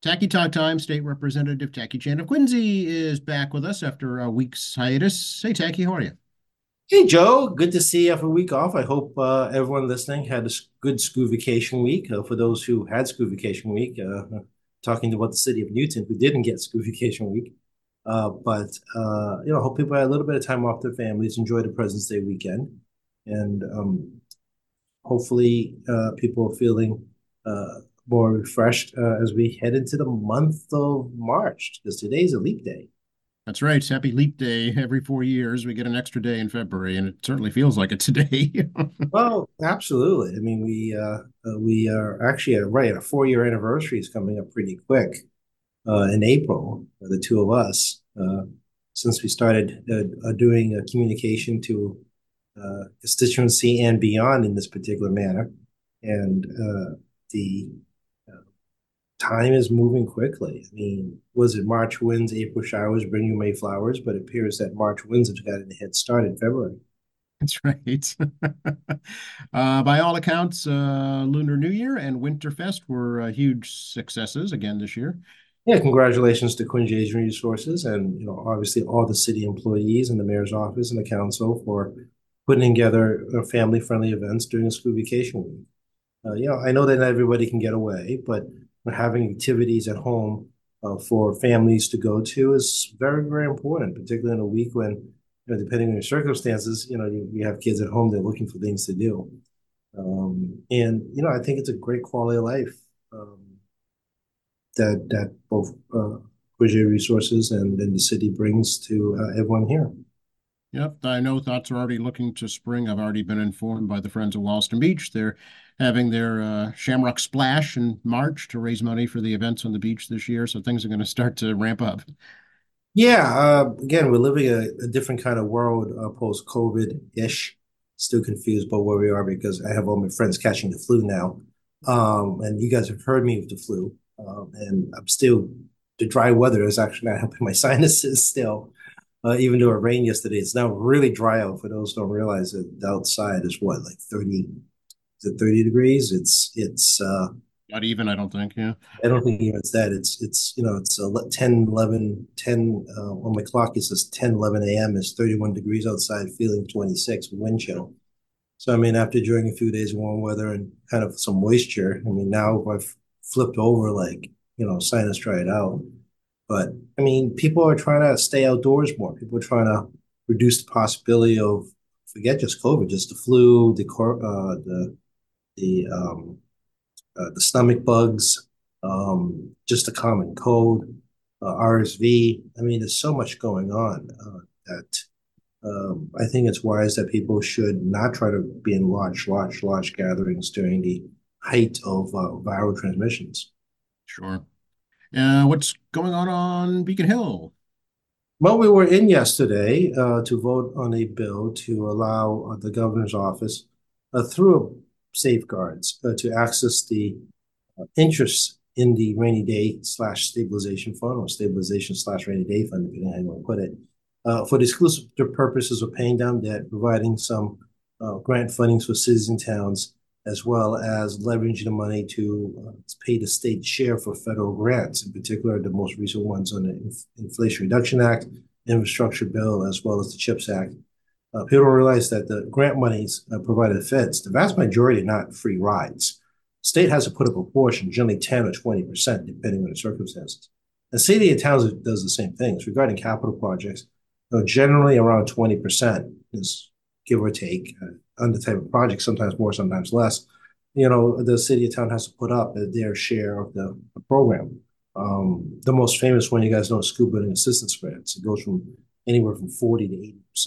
Tackey Talk Time, State Representative Tackey Chan of Quincy is back with us after a week's hiatus. Hey, Tackey, how are you? Hey, Joe. Good to see you after a week off. I hope uh, everyone listening had a good school vacation week. Uh, for those who had school vacation week, uh, talking about the city of Newton who didn't get school vacation week. Uh, but, uh, you know, hope people had a little bit of time off their families, enjoy the President's Day weekend. And um, hopefully uh, people are feeling more refreshed uh, as we head into the month of March, because today is a leap day. That's right. Happy Leap Day. Every four years, we get an extra day in February, and it certainly feels like it today. well, absolutely. I mean, we uh, uh, we are actually at, right. A four year anniversary is coming up pretty quick uh, in April. The two of us, uh, since we started uh, uh, doing communication to constituency and beyond in this particular manner, and the time is moving quickly. I mean, was it March winds, April showers bring you May flowers? But it appears that March winds have gotten a head start in February. That's right. uh, by all accounts, uh, Lunar New Year and Winterfest were uh, huge successes again this year. Yeah, congratulations to Quincy Asian Resources and you know obviously all the city employees and the mayor's office and the council for putting together uh, family-friendly events during the school vacation week. Uh, you know, I know that not everybody can get away, but having activities at home uh, for families to go to is very, very important, particularly in a week when, you know, depending on your circumstances, you know, you, you have kids at home, they're looking for things to do. Um, and, you know, I think it's a great quality of life um, that, that both uh, Resources and, and the city brings to uh, everyone here. Yep, I know thoughts are already looking to spring. I've already been informed by the Friends of Wollaston Beach. They're having their uh, Shamrock Splash in March to raise money for the events on the beach this year. So things are going to start to ramp up. Yeah, uh, again, we're living a, a different kind of world uh, post COVID ish. Still confused about where we are because I have all my friends catching the flu now. Um, and you guys have heard me with the flu. Um, and I'm still, the dry weather is actually not helping my sinuses still. Uh, even though it rained yesterday, it's now really dry out. For those who don't realize it, The outside is what, like 30, is it 30 degrees? It's it's uh not even, I don't think, yeah. I don't think even it's that. It's it's you know, it's uh, 10, 11, 10 uh, on my clock it says 10, 11 a.m. It's 31 degrees outside, feeling 26 wind chill. So I mean, after during a few days of warm weather and kind of some moisture, I mean now I've flipped over like, you know, sinus dried out. But I mean, people are trying to stay outdoors more. People are trying to reduce the possibility of forget just COVID, just the flu, the uh, the the um, uh, the stomach bugs, um, just a common cold, uh, RSV. I mean, there's so much going on uh, that um, I think it's wise that people should not try to be in large, large, large gatherings during the height of uh, viral transmissions. Sure. Uh, what's going on on Beacon Hill? Well, we were in yesterday uh, to vote on a bill to allow uh, the governor's office uh, through safeguards uh, to access the interest in the rainy day slash stabilization fund or stabilization slash rainy day fund, depending on how you want to put it, for the exclusive purposes of paying down debt, providing some grant fundings for cities and towns, as well as leveraging the money to uh, pay the state share for federal grants, in particular the most recent ones on the Inf- Inflation Reduction Act, Infrastructure Bill, as well as the CHIPS Act uh, people don't realize that the grant monies uh, provided to feds, the vast majority are not free rides. State has to put up a portion, generally 10 or 20%, depending on the circumstances. And city and towns does the same things. Regarding capital projects, you know, generally around 20% is give or take uh, on the type of project, sometimes more, sometimes less. You know, the city or town has to put up their share of the, the program. Um, the most famous one you guys know is school building assistance grants. It goes from anywhere from 40 to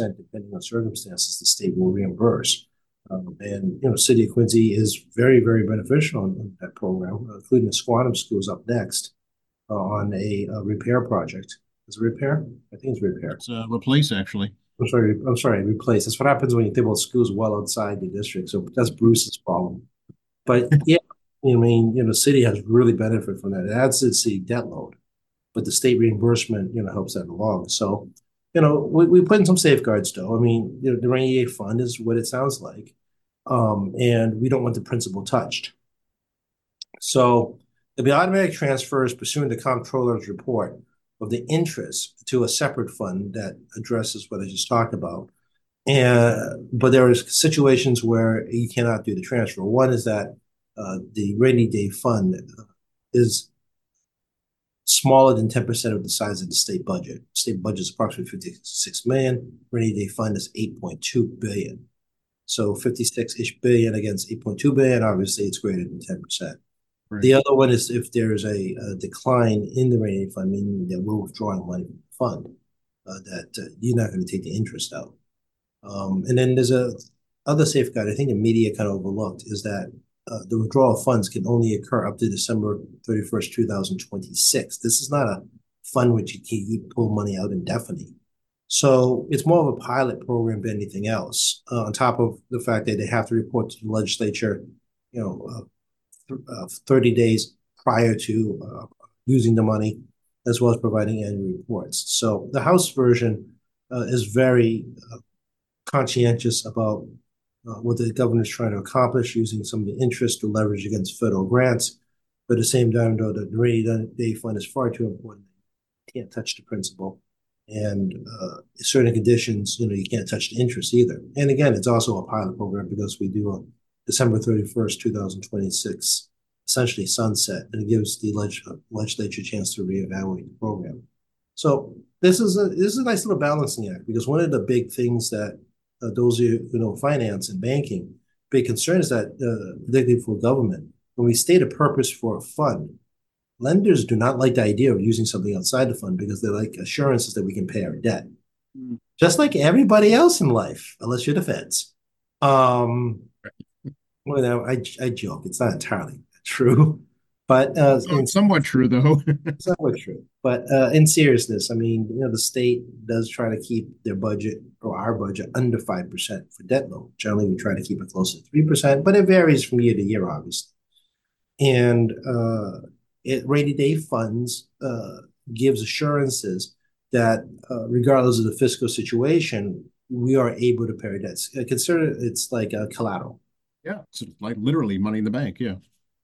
80%, depending on circumstances, the state will reimburse. Um, and, you know, City of Quincy is very, very beneficial in, that program, including the Squantum Schools up next uh, on a, a, repair project. Is it repair? I think it's repair. It's uh, replace, actually. I'm sorry, I'm sorry, replace. That's what happens when you think about schools well outside the district. So that's Bruce's problem. But yeah, I mean, you know, the city has really benefited from that. It adds to the city debt load, but the state reimbursement, you know, helps that along. So you know, we, we put in some safeguards though. I mean, you know, the rainy day fund is what it sounds like. Um, and we don't want the principal touched. So There'll be automatic transfers pursuant to comptroller's report of the interest to a separate fund that addresses what I just talked about. And but there are situations where you cannot do the transfer. One is that uh, the rainy day fund is smaller than 10% of the size of the state budget. State budget is approximately 56 million. Rainy day fund is 8.2 billion. So 56-ish billion against 8.2 billion, obviously it's greater than 10%. Right. The other one is if there's a, a, decline in the rainy day fund, meaning that we're withdrawing money from the fund, uh, that uh, you're not going to take the interest out. Um, and then there's a other safeguard I think the media kind of overlooked is that uh, the withdrawal of funds can only occur up to December 31st, 2026. This is not a fund which you can pull money out indefinitely. So it's more of a pilot program than anything else. Uh, on top of the fact that they have to report to the legislature, you know, uh, 30 days prior to uh, using the money, as well as providing annual reports. So the House version uh, is very conscientious about uh, what the governor is trying to accomplish using some of the interest to leverage against federal grants. But at the same time, though, the rainy day fund is far too important. Can't touch the principal. And uh, certain conditions, you know, you can't touch the interest either. And again, it's also a pilot program because we do a December 31st, 2026, essentially sunset, and it gives the leg- legislature a chance to reevaluate the program. So this is a this is a nice little balancing act because one of the big things that uh, those who you who know finance and banking, big concern is that uh, particularly for government, when we state a purpose for a fund, lenders do not like the idea of using something outside the fund because they like assurances that we can pay our debt, mm. just like everybody else in life, unless you're the feds. Um, well, I I joke; it's not entirely true. But uh, in, somewhat true, though. somewhat true. But uh, in seriousness, I mean, you know, the state does try to keep their budget or our budget under five percent for debt load. Generally, we try to keep it close to three percent, but it varies from year to year, obviously. And uh, it rainy day funds uh, gives assurances that, uh, regardless of the fiscal situation, we are able to pay our debts. Consider it's like a collateral. Yeah, it's like literally money in the bank. Yeah.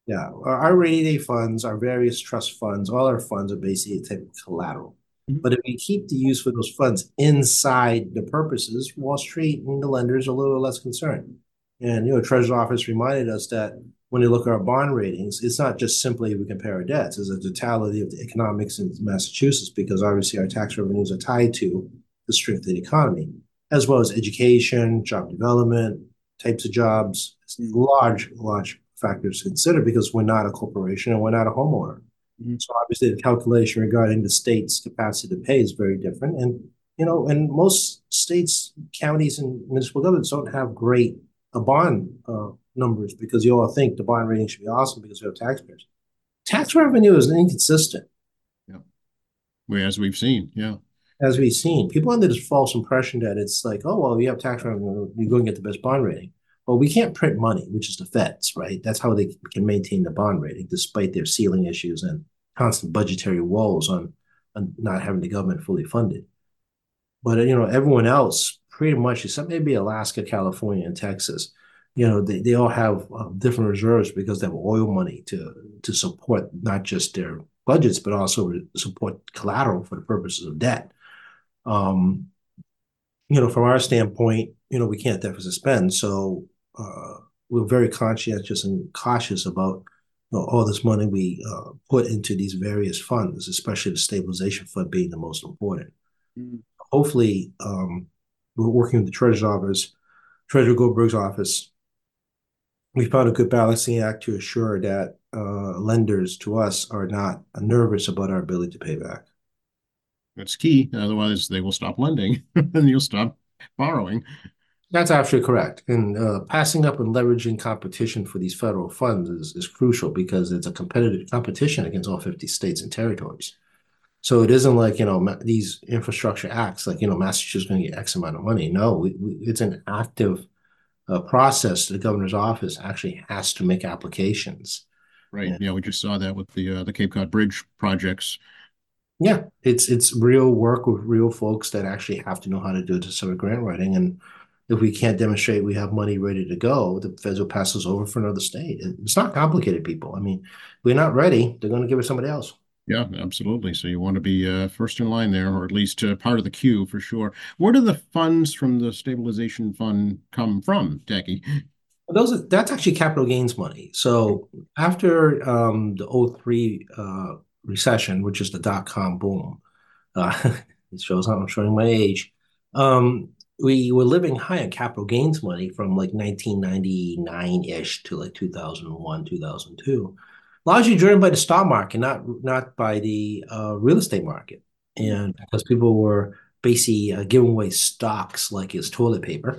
Yeah, our rainy day funds, our various trust funds, all our funds are basically a type of collateral. Mm-hmm. But if we keep the use for those funds inside the purposes, Wall Street and the lenders are a little less concerned. And you know, Treasury Office reminded us that when you look at our bond ratings, it's not just simply we compare our debts; it's a totality of the economics in Massachusetts because obviously our tax revenues are tied to the strength of the economy, as well as education, job development, types of jobs, large, large factors to consider because we're not a corporation and we're not a homeowner. Mm-hmm. So obviously the calculation regarding the state's capacity to pay is very different. And you know, and most states, counties, and municipal governments don't have great uh, bond uh, numbers because you all think the bond rating should be awesome because we have taxpayers. Tax revenue is inconsistent. Yeah, we as we've seen, yeah. As we've seen, people under this false impression that it's like, oh well, you have tax revenue, you go and get the best bond rating. Well, we can't print money, which is the feds, right? That's how they can maintain the bond rating, despite their ceiling issues and constant budgetary woes on, on not having the government fully funded. But you know, everyone else, pretty much, except maybe Alaska, California, and Texas, you know, they, they all have uh, different reserves because they have oil money to to support not just their budgets, but also support collateral for the purposes of debt. Um, you know, from our standpoint, you know, we can't deficit spend, so uh, we're very conscientious and cautious about you know, all this money we uh, put into these various funds, especially the stabilization fund being the most important. Mm. Hopefully, um, we're working with the Treasurer's Office, Treasurer Goldberg's office. We found a good balancing act to assure that uh, lenders to us are not nervous about our ability to pay back. That's key. Otherwise, they will stop lending and you'll stop borrowing. That's absolutely correct. And uh, passing up and leveraging competition for these federal funds is, is crucial because it's a competitive competition against all 50 states and territories. So it isn't like, you know, these infrastructure acts, like, you know, Massachusetts is going to get X amount of money. No, we, we, it's an active uh, process. The governor's office actually has to make applications. Right. And, yeah, we just saw that with the uh, the Cape Cod Bridge projects. Yeah, it's it's real work with real folks that actually have to know how to do this sort of grant writing. And if we can't demonstrate we have money ready to go, the feds will pass us over for another state. It's not complicated, people. I mean, we're not ready. They're going to give it somebody else. Yeah, absolutely. So you want to be uh, first in line there, or at least uh, part of the queue for sure. Where do the funds from the stabilization fund come from, Tackey? Those are, that's actually capital gains money. So after um, the 03 uh, recession, which is the dot com boom, uh, it shows I'm showing my age. Um, we were living high on capital gains money from like 1999-ish to like 2001, 2002, largely driven by the stock market, not not by the uh, real estate market, and because people were basically uh, giving away stocks like it's toilet paper.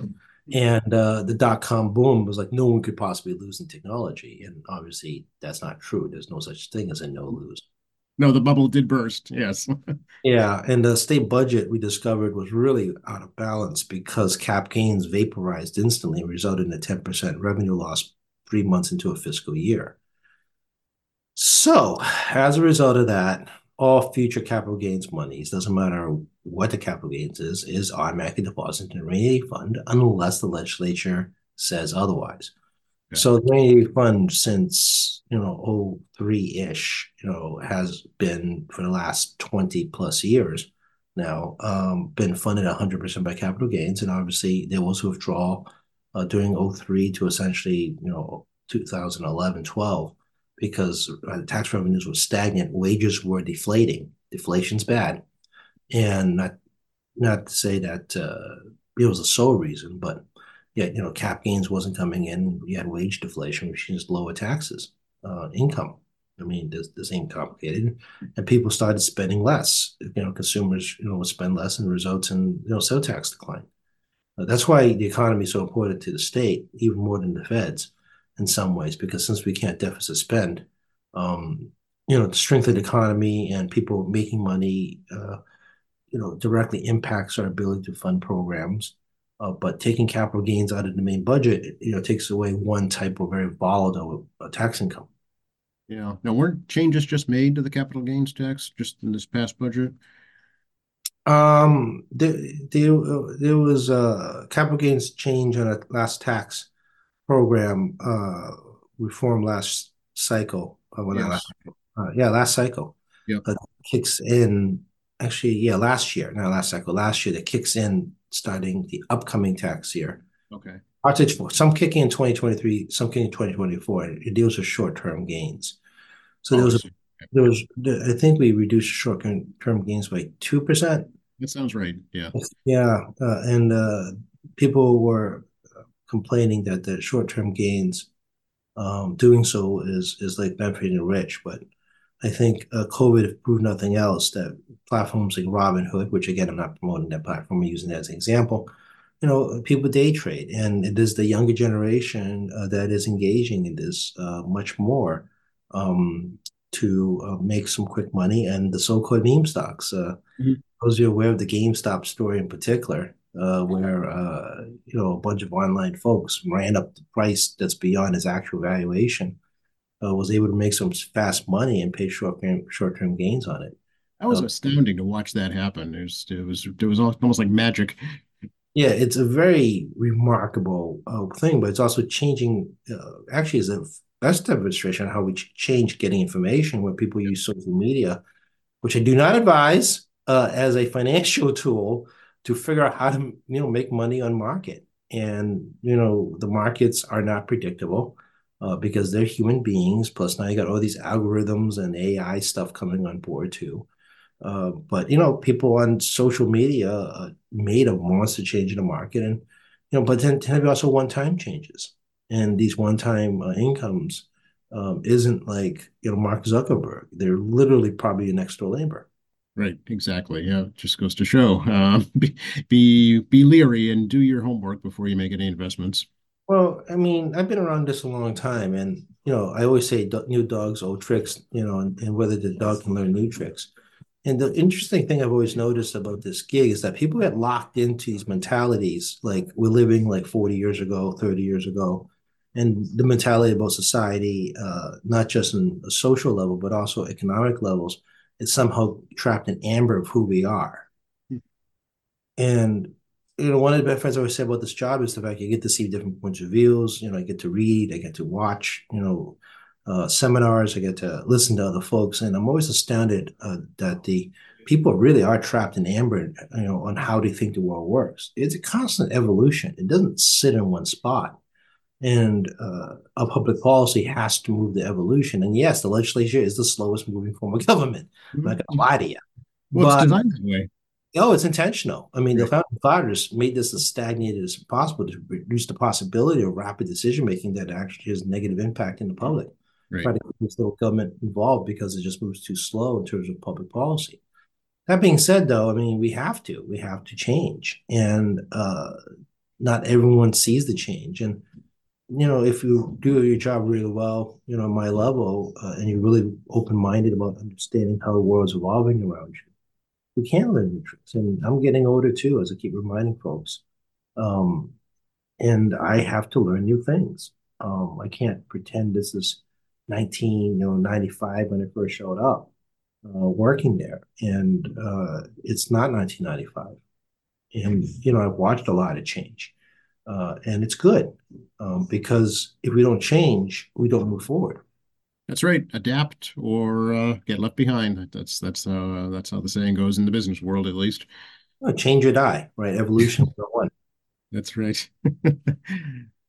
And uh, the dot com boom was like no one could possibly lose in technology, and obviously that's not true. There's no such thing as a no lose. No, the bubble did burst. Yes. yeah, and the state budget we discovered was really out of balance because cap gains vaporized instantly, resulted in a 10% revenue loss three months into a fiscal year. So, as a result of that, all future capital gains monies, doesn't matter what the capital gains is, is automatically deposited in a rainy fund unless the legislature says otherwise. So the rainy fund since you know 03-ish, you know, has been for the last 20 plus years now, um, been funded 100% by capital gains. And obviously there was a withdrawal uh, during 03 to essentially, you know, 2011, 12, because uh, tax revenues were stagnant, wages were deflating. Deflation's bad. And not not to say that uh, it was the sole reason, but yet you know cap gains wasn't coming in. You had wage deflation, which is lower taxes, uh, income. I mean, this, this ain't complicated, and people started spending less. You know, consumers you know would spend less, and results in you know sales tax decline. Uh, that's why the economy is so important to the state, even more than the feds, in some ways, because since we can't deficit spend, um, you know, the strength of the economy and people making money, uh, you know, directly impacts our ability to fund programs uh, but taking capital gains out of the main budget, you know, takes away one type of very volatile uh, tax income. Yeah. Now, weren't changes just made to the capital gains tax just in this past budget? Um, there, there, there was a capital gains change on a last tax program uh, reform last cycle. Uh, yes. last, uh, yeah, last cycle. Yeah, kicks in actually, yeah, last year, not last cycle, last year that kicks in starting the upcoming tax year. Okay. Some kicking in 2023, some kicking in 2024. It deals with short-term gains. So there was, there was, I think we reduced short-term gains by 2%. That sounds right. Yeah. Yeah. Uh, and uh, people were complaining that the short-term gains um, doing so is is like benefiting the rich, but I think uh, COVID proved nothing else that platforms like Robinhood, which again, I'm not promoting that platform, I'm using that as an example, you know, people day trade. And it is the younger generation uh, that is engaging in this uh, much more um, to uh, make some quick money. And the so called meme stocks, uh, mm-hmm. those of you aware of the GameStop story in particular, uh, where you know a bunch of online folks ran up the price that's beyond its actual valuation uh, was able to make some fast money and pay short short term gains on it. That was um, astounding to watch that happen. It was it was it was almost like magic. Yeah, it's a very remarkable uh, thing, but it's also changing. Uh, actually, is a best demonstration of how we change getting information when people use social media, which I do not advise uh, as a financial tool to figure out how to you know make money on market. And you know the markets are not predictable uh, because they're human beings. Plus, now you got all these algorithms and AI stuff coming on board too. Uh, but you know, people on social media uh, made a monster change in the market, and you know, but then be also one-time changes, and these one-time uh, incomes um, isn't like you know Mark Zuckerberg. They're literally probably an extra labor. Right, exactly. Yeah, just goes to show uh, be, be be leery and do your homework before you make any investments. Well, I mean, I've been around this a long time, and you know, I always say new dogs, old tricks. You know, and, and whether the dog can learn new tricks. And the interesting thing I've always noticed about this gig is that people get locked into these mentalities, like we're living like 40 years ago, 30 years ago, and the mentality about society, uh, not just in a social level, but also economic levels, is somehow trapped in amber of who we are. Hmm. And you know, one of the benefits I always say about this job is the fact you get to see different points of views. You know, I get to read, I get to watch, you know, uh, seminars, I get to listen to other folks, and I'm always astounded uh, that the people really are trapped in amber, you know, on how they think the world works. It's a constant evolution. It doesn't sit in one spot. And uh, a public policy has to move the evolution. And yes, the legislature is the slowest moving form of government. I'm not going to lie to you. Well, but, it's designed that way. Oh, it's intentional. I mean, the founding fathers made this as stagnated as possible to reduce the possibility of rapid decision making that actually has negative impact in the public. Right. Try to keep this little government involved because it just moves too slow in terms of public policy. That being said, though, I mean, we have to. We have to change, and uh, not everyone sees the change. And you know, if you do your job really well, you know, my level, uh, and you're really open minded about understanding how the world's evolving around you we can learn new tricks. And I'm getting older too, as I keep reminding folks. Um, and I have to learn new things. Um, I can't pretend this is 19, you know, 95 when I first showed up uh, working there. And uh, it's not 1995. And, you know, I've watched a lot of change. Uh, and it's good um, because if we don't change, we don't move forward. That's right. Adapt or uh, get left behind. That's that's uh, that's how the saying goes in the business world, at least. Oh, change or die, right? Evolution one. That's right.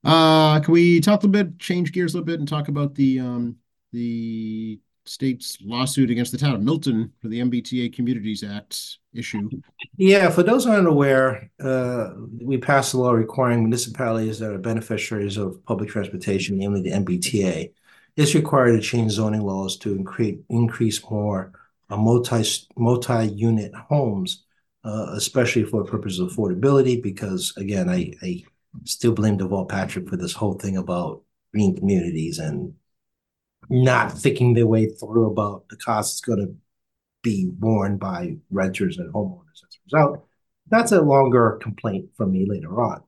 uh, can we talk a little bit, change gears a little bit, and talk about the um, the state's lawsuit against the town of Milton for the MBTA Communities Act issue? Yeah, for those who aren't aware, uh, we passed a law requiring municipalities that are beneficiaries of public transportation, namely the MBTA, it's required to change zoning laws to increase increase more uh, multi multi unit homes, uh, especially for purposes of affordability. Because again, I, I still blame Deval Patrick for this whole thing about green communities and not thinking their way through about the cost it's going to be borne by renters and homeowners as a result. That's a longer complaint from me later on.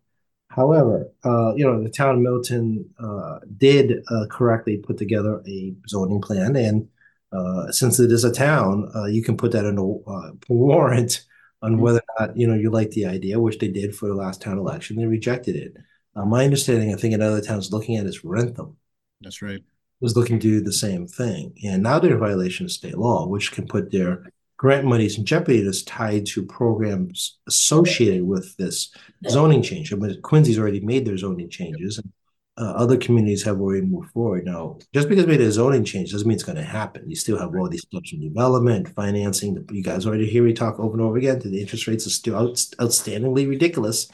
However, uh, you know, the town of Milton uh, did uh, correctly put together a zoning plan, and uh, since it is a town, uh, you can put that in a uh, warrant on whether or not you know you like the idea, which they did for the last town election. They rejected it. my understanding, I think, another towns looking at is Wrentham. That's right. Was looking to do the same thing, and now they're in violation of state law, which can put their grant monies in jeopardy that's tied to programs associated with this zoning change. I mean, Quincy's already made their zoning changes, and uh, other communities have already moved forward. Now, just because we made a zoning change doesn't mean it's going to happen. You still have all these steps in development, financing. You guys already hear me talk over and over again. That the interest rates are still out, outstandingly ridiculous.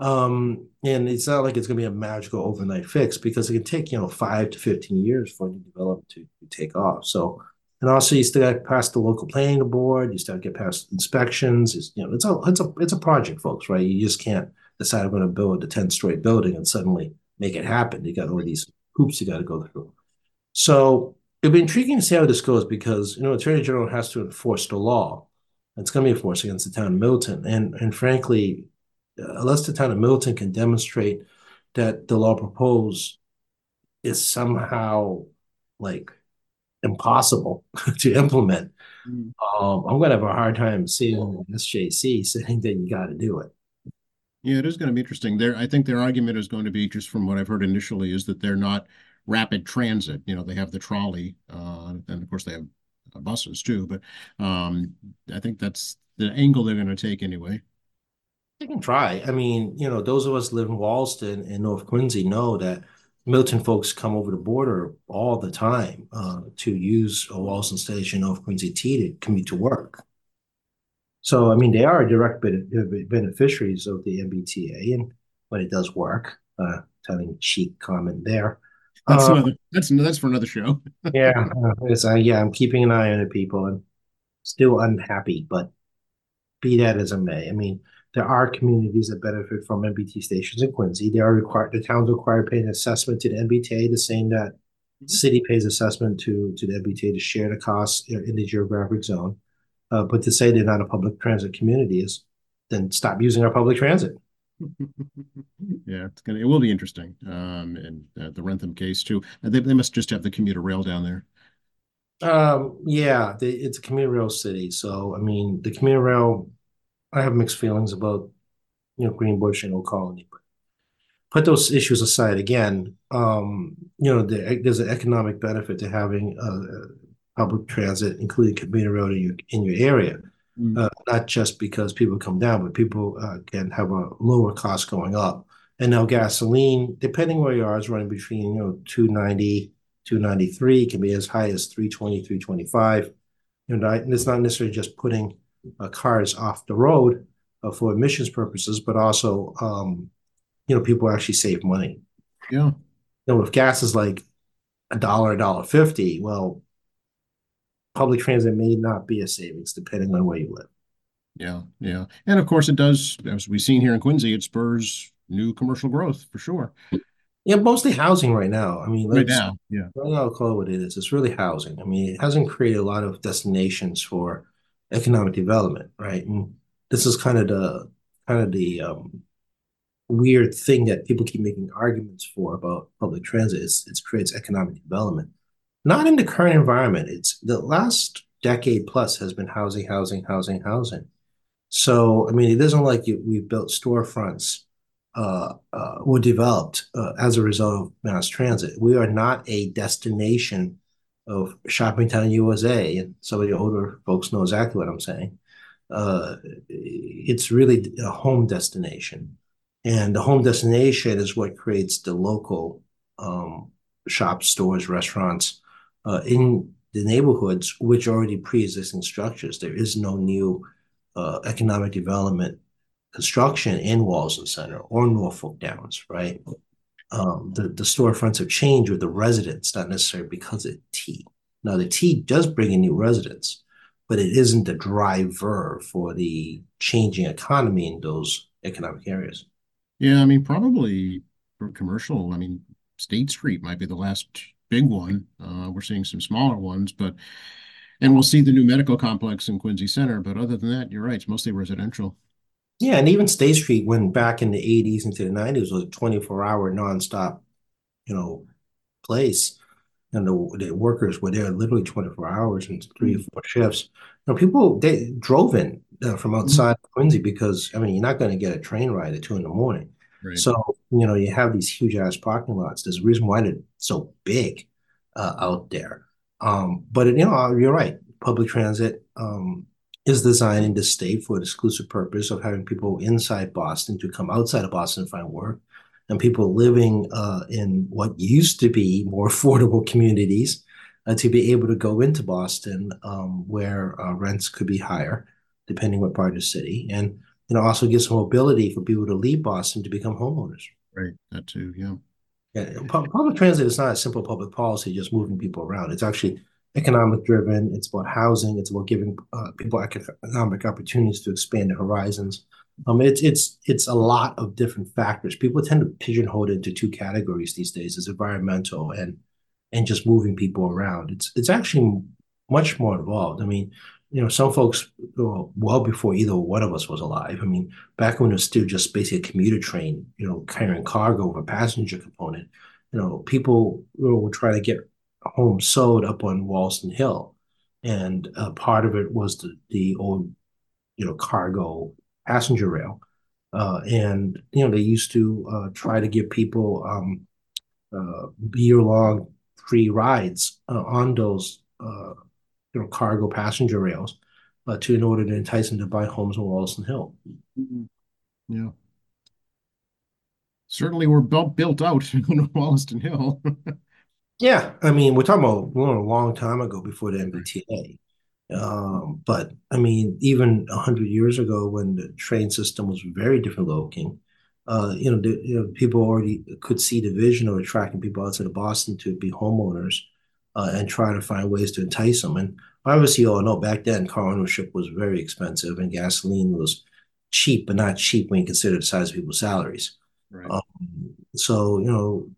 Um, and it's not like it's going to be a magical overnight fix because it can take, you know, five to 15 years for it to develop to, to take off. So and also, you still got to pass the local planning board. You still get past inspections. It's you know, it's a it's a it's a project, folks. Right? You just can't decide I'm going to build a ten story building and suddenly make it happen. You got all these hoops you got to go through. So it'll be intriguing to see how this goes because you know, Attorney General has to enforce the law. It's going to be enforced against the town of Milton, and and frankly, uh, unless the town of Milton can demonstrate that the law proposed is somehow like impossible to implement. Mm. Um, I'm going to have a hard time seeing SJC saying that you got to do it. Yeah, it is going to be interesting. There, I think their argument is going to be just from what I've heard initially is that they're not rapid transit. You know, they have the trolley, uh, and of course they have buses too. But um, I think that's the angle they're going to take anyway. They can try. I mean, you know, those of us live in Wollaston and North Quincy know that Milton folks come over the border all the time uh, to use a Wollaston Station off Quincy T to commute to work. So, I mean, they are direct beneficiaries of the MBTA, and when it does work, uh, telling cheap comment there. That's uh, another, that's that's for another show. yeah, uh, uh, yeah, I'm keeping an eye on the people, and still unhappy, but be that as it may, I mean, there are communities that benefit from MBT stations in Quincy. They are required, the town's required paying an assessment to the MBTA, the same that mm-hmm. city pays assessment to, to the MBTA to share the costs in the geographic zone. Uh, but to say they're not a public transit community is then stop using our public transit. yeah, it's gonna it will be interesting. Um, and uh, the Wrentham case too. They they must just have the commuter rail down there. Um, yeah, they, it's a commuter rail city. So I mean, the commuter rail I have mixed feelings about you know, Greenbush and Old Colony. But put those issues aside again, um, you know, the, there's an economic benefit to having uh, public transit, including commuter rail in your, in your area. Mm. Uh, not just because people come down, but people uh, can have a lower cost going up. And now gasoline, depending where you are, is running between, you know, 290, 293, can be as high as 320, 325. You know, and it's not necessarily just putting uh, cars off the road uh, for emissions purposes, but also, um, you know, people actually save money. Yeah. You know, if gas is like a dollar, a dollar fifty, well, public transit may not be a savings depending on where you live. Yeah, yeah. And of course it does, as we've seen here in Quincy, it spurs new commercial growth for sure. Yeah, mostly housing right now. I mean, right now, yeah. Right now, I'll call it what it is. It's really housing. I mean, it hasn't created a lot of destinations for economic development, right? And this is kind of the kind of the um, weird thing that people keep making arguments for about public transit. Is it creates economic development, not in the current environment. It's the last decade plus has been housing, housing, housing, housing. So I mean, it isn't like you, we've built storefronts uh, uh, were developed uh, as a result of mass transit. We are not a destination of Shopping Town USA, and some of the older folks know exactly what I'm saying. Uh, it's really a home destination, and the home destination is what creates the local um, shops, stores, restaurants uh, in the neighborhoods, which are already pre-existing structures. There is no new uh, economic development construction in Wollaston Center or Norfolk Downs, right? Um, the, the storefronts have changed with the residents, not necessarily because of T. Now, the T does bring in new residents, but it isn't the driver for the changing economy in those economic areas. Yeah, I mean, probably for commercial, I mean, State Street might be the last big one. Uh, we're seeing some smaller ones, but and we'll see the new medical complex in Quincy Center. But other than that, you're right; it's mostly residential. Yeah, and even State Street, when back in the 80s into the 90s, was a 24 hour nonstop, you know, place. And the, the workers were there literally 24 hours and 3 or mm-hmm. four shifts. You know, people they drove in uh, from mm-hmm. outside mm-hmm. Quincy because I mean, you're not going to get a train ride at two in the morning. Right. So you know, you have these huge ass parking lots. There's a reason why they're so big uh, out there. Um, but you know, you're right. Public transit um, is designed in the state for the exclusive purpose of having people inside Boston to come outside of Boston and find work, and people living uh, in what used to be more affordable communities uh, to be able to go into Boston um, where uh, rents could be higher, depending what part of the city, and you know also gives mobility for people to leave Boston to become homeowners. Right, that too, yeah. Yeah, public transit is not a simple public policy, just moving people around. It's actually economic driven. It's about housing. It's about giving uh, people economic opportunities to expand their horizons. Um, it's it's it's a lot of different factors. People tend to pigeonhole it into two categories these days: as environmental and and just moving people around. It's it's actually much more involved. I mean, you know, some folks well, well before either one of us was alive. I mean, back when it was still just basically a commuter train, you know, carrying cargo with a passenger component. You know, people you know, were trying to get home sewed up on Wollaston Hill, and uh, part of it was the the old, you know, cargo passenger rail, uh, and you know they used to uh, try to give people um, uh, year long free rides uh, on those uh, you know cargo passenger rails to in order to entice them to buy homes on Wollaston Hill. Mm-hmm. Yeah. Certainly, we're built built out on Wollaston Hill. Yeah, I mean, we're talking about a long time ago before the MBTA. Um, but I mean, even a hundred years ago, when the train system was very different looking, uh, you know, the, you know, people already could see the vision of attracting people outside of Boston to be homeowners uh, and try to find ways to entice them. And obviously, you all know back then, car ownership was very expensive, and gasoline was cheap, but not cheap when you consider the size of people's salaries. Right. Um, so, you know,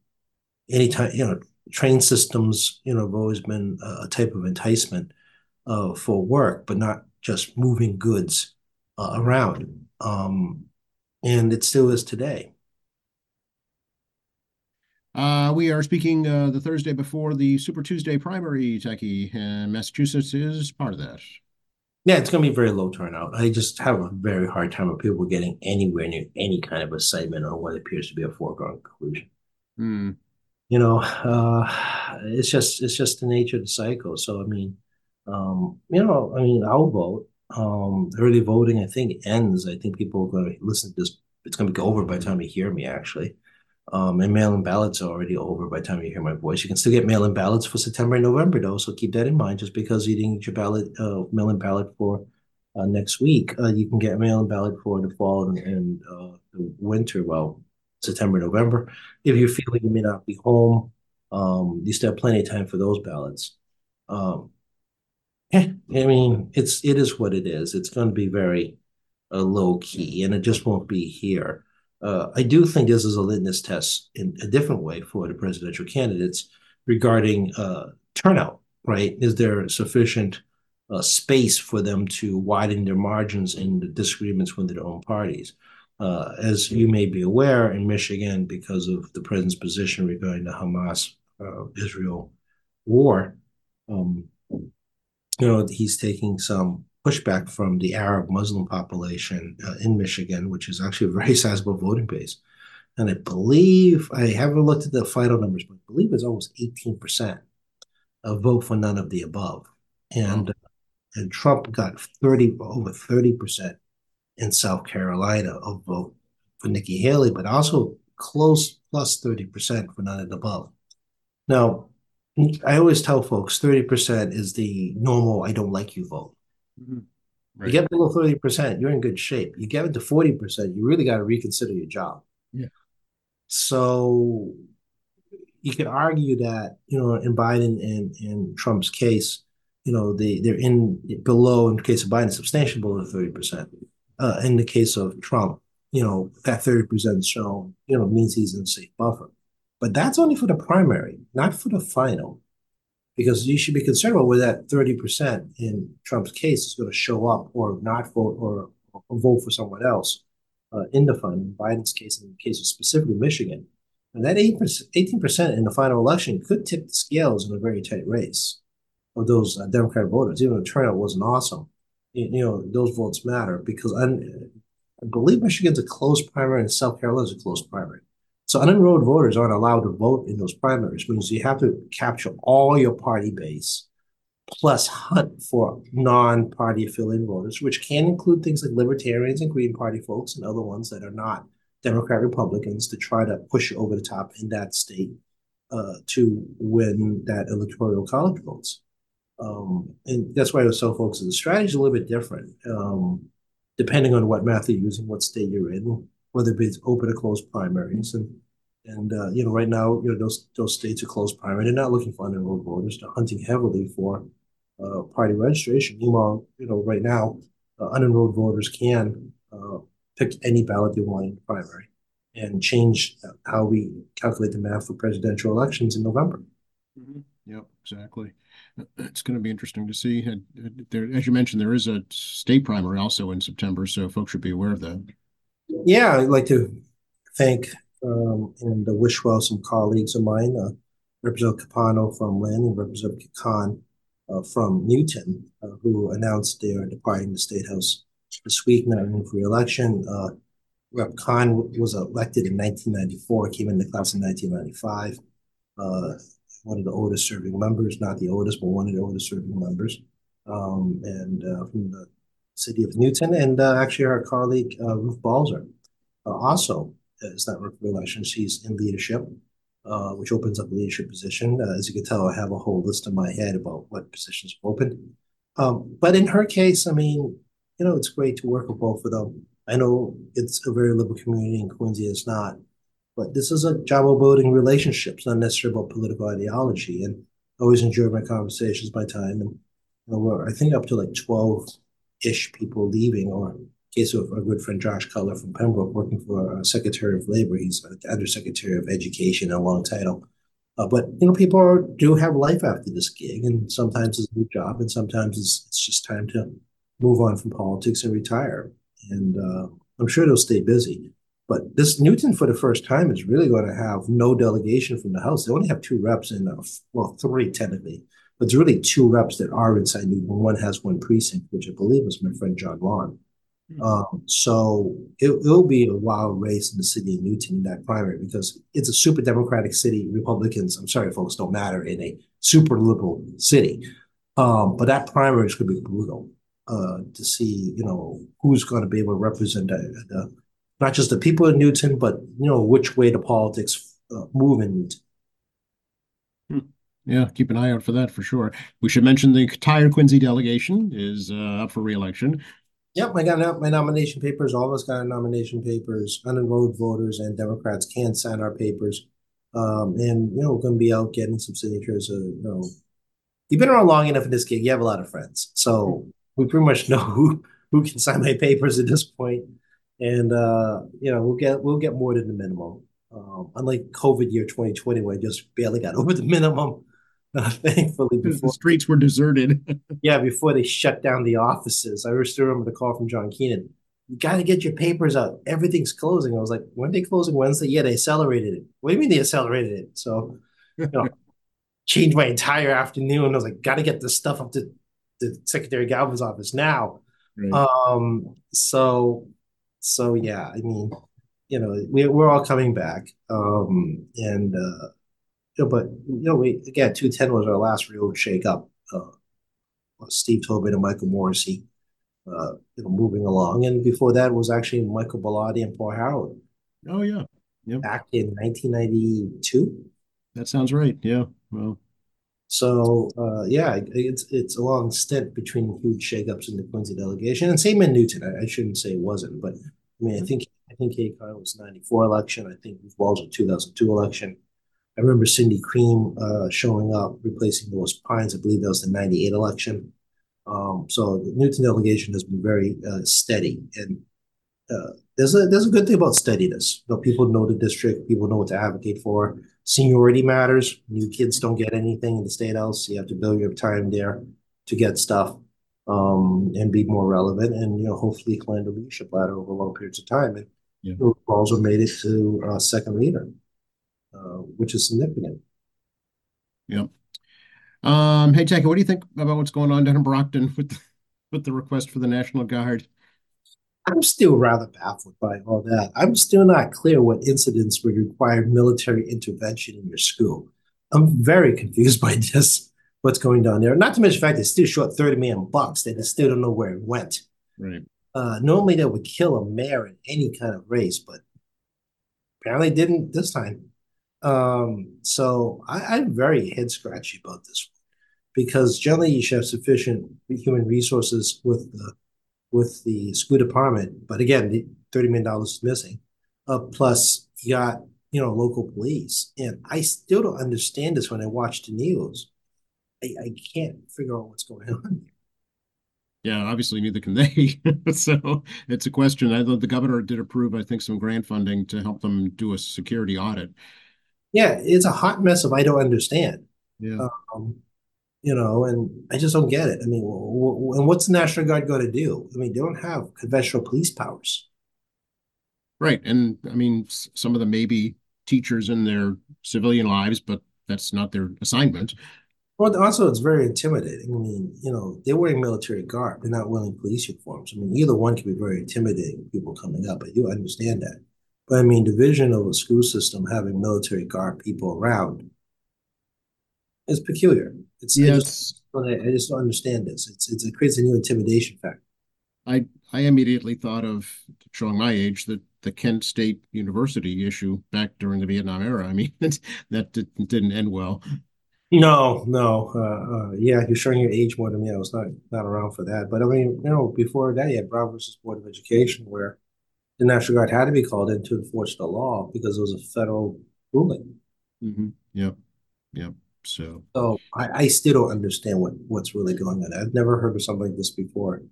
anytime you know train systems, you know, have always been a type of enticement uh, for work, but not just moving goods uh, around. Um, and it still is today. Uh, we are speaking uh, the Thursday before the Super Tuesday primary, Tackey, and Massachusetts is part of that. Yeah, it's going to be very low turnout. I just have a very hard time with people getting anywhere near any kind of excitement on what appears to be a foregone conclusion. Hmm. You know, uh, it's just it's just the nature of the cycle. So I mean, um, you know, I mean, I'll vote. Um, early voting, I think, ends. I think people are going to listen to this. It's going to be over by the time you hear me, actually. Um, and mail-in ballots are already over by the time you hear my voice. You can still get mail-in ballots for September and November, though. So keep that in mind. Just because you didn't get your ballot, uh, mail-in ballot for uh, next week, uh, you can get mail-in ballot for the fall and, and uh, the winter. Well, September, November. If you're feeling you may not be home, um, you still have plenty of time for those ballots. Um, yeah, I mean, it's it is what it is. It's going to be very uh, low key, and it just won't be here. Uh, I do think this is a litmus test in a different way for the presidential candidates regarding uh, turnout. Right? Is there sufficient uh, space for them to widen their margins in the disagreements with their own parties? Uh, as you may be aware, in Michigan, because of the president's position regarding the Hamas uh, Israel war, um, you know, he's taking some pushback from the Arab Muslim population uh, in Michigan, which is actually a very sizable voting base. And I believe, I haven't looked at the final numbers, but I believe it's almost 18% of vote for none of the above. And, wow. and Trump got 30, over 30% in South Carolina of vote for Nikki Haley, but also close plus 30% for none and above. Now, I always tell folks 30% is the normal I don't like you vote. Mm-hmm. Right. You get below 30%, you're in good shape. You get it to 40%, you really got to reconsider your job. Yeah. So you could argue that, you know, in Biden and, and Trump's case, you know, they, they're in below, in the case of Biden, substantially below 30%. Uh, in the case of Trump, you know, that 30% shown, you know, means he's in safe buffer. But that's only for the primary, not for the final. Because you should be concerned about whether that 30% in Trump's case is going to show up or not vote or, or vote for someone else uh, in the final. In Biden's case, in the case of specifically Michigan, and that 18%, 18% in the final election could tip the scales in a very tight race of those uh, voters, even though the turnout wasn't awesome. You, know, those votes matter because I, believe Michigan's a closed primary and South Carolina's a closed primary. So unenrolled voters aren't allowed to vote in those primaries, means you have to capture all your party base plus hunt for non-party affiliated voters, which can include things like libertarians and Green Party folks and other ones that are not Democrat Republicans to try to push over the top in that state uh, to win that electoral college votes. Um, and that's why I was so focused. The strategy is a little bit different, um, depending on what method you're using, what state you're in whether it's open or closed primaries. And and uh, you know, right now, you know, those those states are closed primary. They're not looking for unenrolled voters. They're hunting heavily for uh, party registration. Meanwhile, you know, right now, uh, unenrolled voters can uh, pick any ballot they want in the primary and change how we calculate the math for presidential elections in November. Mm-hmm. Yep, exactly. It's going to be interesting to see. There, as you mentioned, there is a state primary also in September, so folks should be aware of that. Yeah, I'd like to thank um, and wish well some colleagues of mine, uh, Representative Capano from Lynn and Representative Khan uh, from Newton, uh, who announced they are departing the State House this week, not running for re-election. Uh, Rep. Khan was elected in 1994, came into class in 1995. One of the oldest serving members, not the oldest, but one of the oldest serving members. Um, and uh, from the city of Newton, and uh, actually our colleague uh, Ruth Balser uh, also is not for election. She's in leadership, uh, which opens up a leadership position. Uh, as you can tell, I have a whole list in my head about what positions are open. Um, but in her case, I mean, you know, it's great to work with both of them. I know it's a very liberal community, and Quincy is not. But this is a job of building relationships, not necessarily about political ideology. And I always enjoy my conversations, my time, and you know, we're I think up to like twelve ish people leaving, or in case of our good friend Josh Cutler from Pembroke working for uh, Secretary of Labor. He's Undersecretary of Education, a long title. Uh, but you know, people are, do have life after this gig, and sometimes it's a new job, and sometimes it's, it's just time to move on from politics and retire. And uh, I'm sure they'll stay busy. But this Newton, for the first time, is really going to have no delegation from the House. They only have two reps in, uh, well, three technically but there's really two reps that are inside Newton. One has one precinct, which I believe is my friend John Lawn. Mm-hmm. Um, so it, will be a wild race in the city of Newton in that primary because it's a super Democratic city. Republicans, I'm sorry, folks, don't matter in a super liberal city. Um, but that primary is going to be brutal uh, to see, you know, who's going to be able to represent the, the, not just the people in Newton, but you know which way the politics uh, move in Newton. Hmm. Yeah, keep an eye out for that for sure. We should mention the entire Quincy delegation is uh, up for reelection. Yep, I got my nomination papers. All of us got our nomination papers. Unenrolled voters and Democrats can sign our papers. Um, and you know, we're going to be out getting some signatures. Uh, you know, you've been around long enough in this gig. You have a lot of friends, so we pretty much know who who can sign my papers at this point. And uh, you know, we'll get we'll get more than the minimum. Um, unlike COVID year 2020, where I just barely got over the minimum. Uh, thankfully, before the streets were deserted. yeah, before they shut down the offices, I still remember the call from John Keenan. You got to get your papers out. Everything's closing. I was like, when they closing Wednesday? Yeah, they accelerated it. What do you mean they accelerated it? So, you know, changed my entire afternoon. I was like, got to get this stuff up to the Secretary Galvin's office now. Right. Um, so, so yeah, I mean, you know, we, we're all coming back. Um, and, uh, you know, but you know, we again, two ten was our last real shake up. Uh, Steve Tobin and Michael Morrissey, uh, you know, moving along, and before that was actually Michael Bellotti and Paul Howard. Oh yeah, yep. back in 1992. That sounds right. Yeah. Well. So uh, yeah, it's it's a long stint between huge shakeups in the Quincy delegation, and same in Newton. I, I shouldn't say it wasn't, but I mean, I think I think Kay was 94 election. I think Wells was 2002 election. I remember Cindy Creem uh, showing up, replacing Lois Pines. I believe that was the 98 election. Um, so the Newton delegation has been very uh, steady. And uh, there's a there's a good thing about steadiness. You know, people know the district, people know what to advocate for. Seniority matters. New kids don't get anything in the state house. You have to build your time there to get stuff um, and be more relevant. And you know, hopefully climb the leadership ladder over long periods of time. And yeah. also made it to uh, second leader. Uh, which is significant. Yeah. Um, hey, Tackey, what do you think about what's going on down in Brockton with the, with the request for the National Guard? I'm still rather baffled by all that. I'm still not clear what incidents would require military intervention in your school. I'm very confused by this. What's going on there? Not to mention the fact they still short 30 million bucks. They still don't know where it went. Right. Uh, normally they would kill a mayor in any kind of race, but apparently didn't this time. Um, so I, am very head scratchy about this because generally you should have sufficient human resources with the with the school department. But again, the thirty million dollars is missing. Uh, plus, you got you know local police, and I still don't understand this when I watch the news. I, I can't figure out what's going on. Yeah, obviously neither can they. so it's a question. I thought the governor did approve, I think, some grant funding to help them do a security audit yeah, it's a hot mess of I don't understand. Yeah. Um, you know, and I just don't get it. I mean, w- and what's the National Guard going to do? I mean, they don't have conventional police powers. Right. And I mean, some of them may be teachers in their civilian lives, but that's not their assignment. Well, also, it's very intimidating. I mean, you know, they're wearing military garb, they're not wearing police uniforms. I mean, either one can be very intimidating, people coming up, but you understand that. But I mean, the vision of a school system having military guard people around is peculiar. It's yes. I just, I just don't understand this. It's, it's it creates a new intimidation factor. I I immediately thought of showing my age that the Kent State University issue back during the Vietnam era. I mean, that did, didn't end well. No, no. Uh, uh, yeah, you're showing your age more than me. I was not not around for that. But I mean, you know, before that, you had Brown versus Board of Education, where the National Guard had to be called in to enforce the law because it was a federal ruling. Mm-hmm. Yep. Yep. So, I, I still don't understand what, what's really going on. I've never heard of something like this before.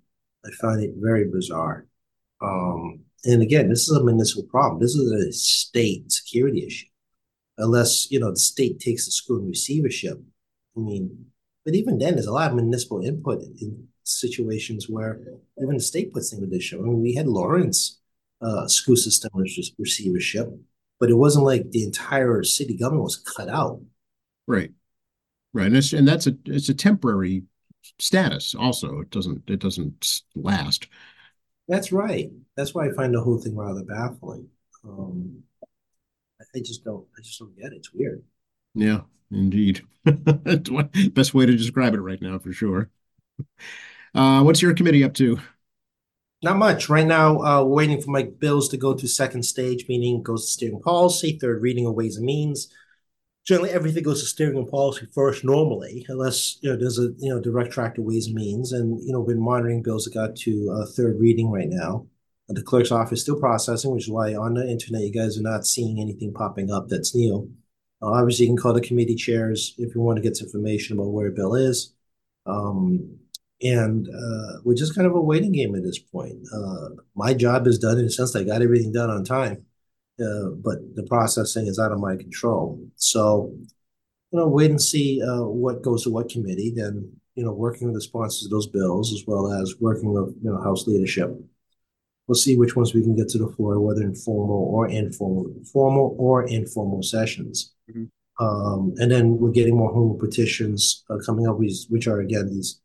I find it very bizarre. Um, and again, this is a municipal problem. This is a state security issue. Unless you know the state takes the school in receivership. I mean, but even then, there's a lot of municipal input in situations where even the state puts things in the show. I mean, we had Lawrence uh, school system receivership, but it wasn't like the entire city government was cut out. Right. Right, and it's and that's a it's a temporary status also. It doesn't it doesn't last. That's right. That's why I find the whole thing rather baffling. Um, I just don't I just don't get it. It's weird. Yeah, indeed. Best way to describe it right now for sure. Uh, what's your committee up to? Not much. Right now, uh, waiting for my bills to go to second stage, meaning goes to steering policy, third reading of ways and means. Generally, everything goes to steering and policy first normally, unless you know there's a you know direct track to ways and means. And you know, been monitoring bills that got to uh, third reading right now. The clerk's office still processing, which is why on the internet you guys are not seeing anything popping up that's new. Uh, obviously, you can call the committee chairs if you want to get some information about where a bill is. Um, and uh, we're just kind of a waiting game at this point. Uh, my job is done in the sense that I got everything done on time, uh, but the processing is out of my control. So, you know, wait and see uh, what goes to what committee. Then, you know, working with the sponsors of those bills as well as working with you know House leadership. We'll see which ones we can get to the floor, whether in formal or informal, formal or informal sessions. Mm-hmm. Um, and then we're getting more home petitions uh, coming up, which, which are again these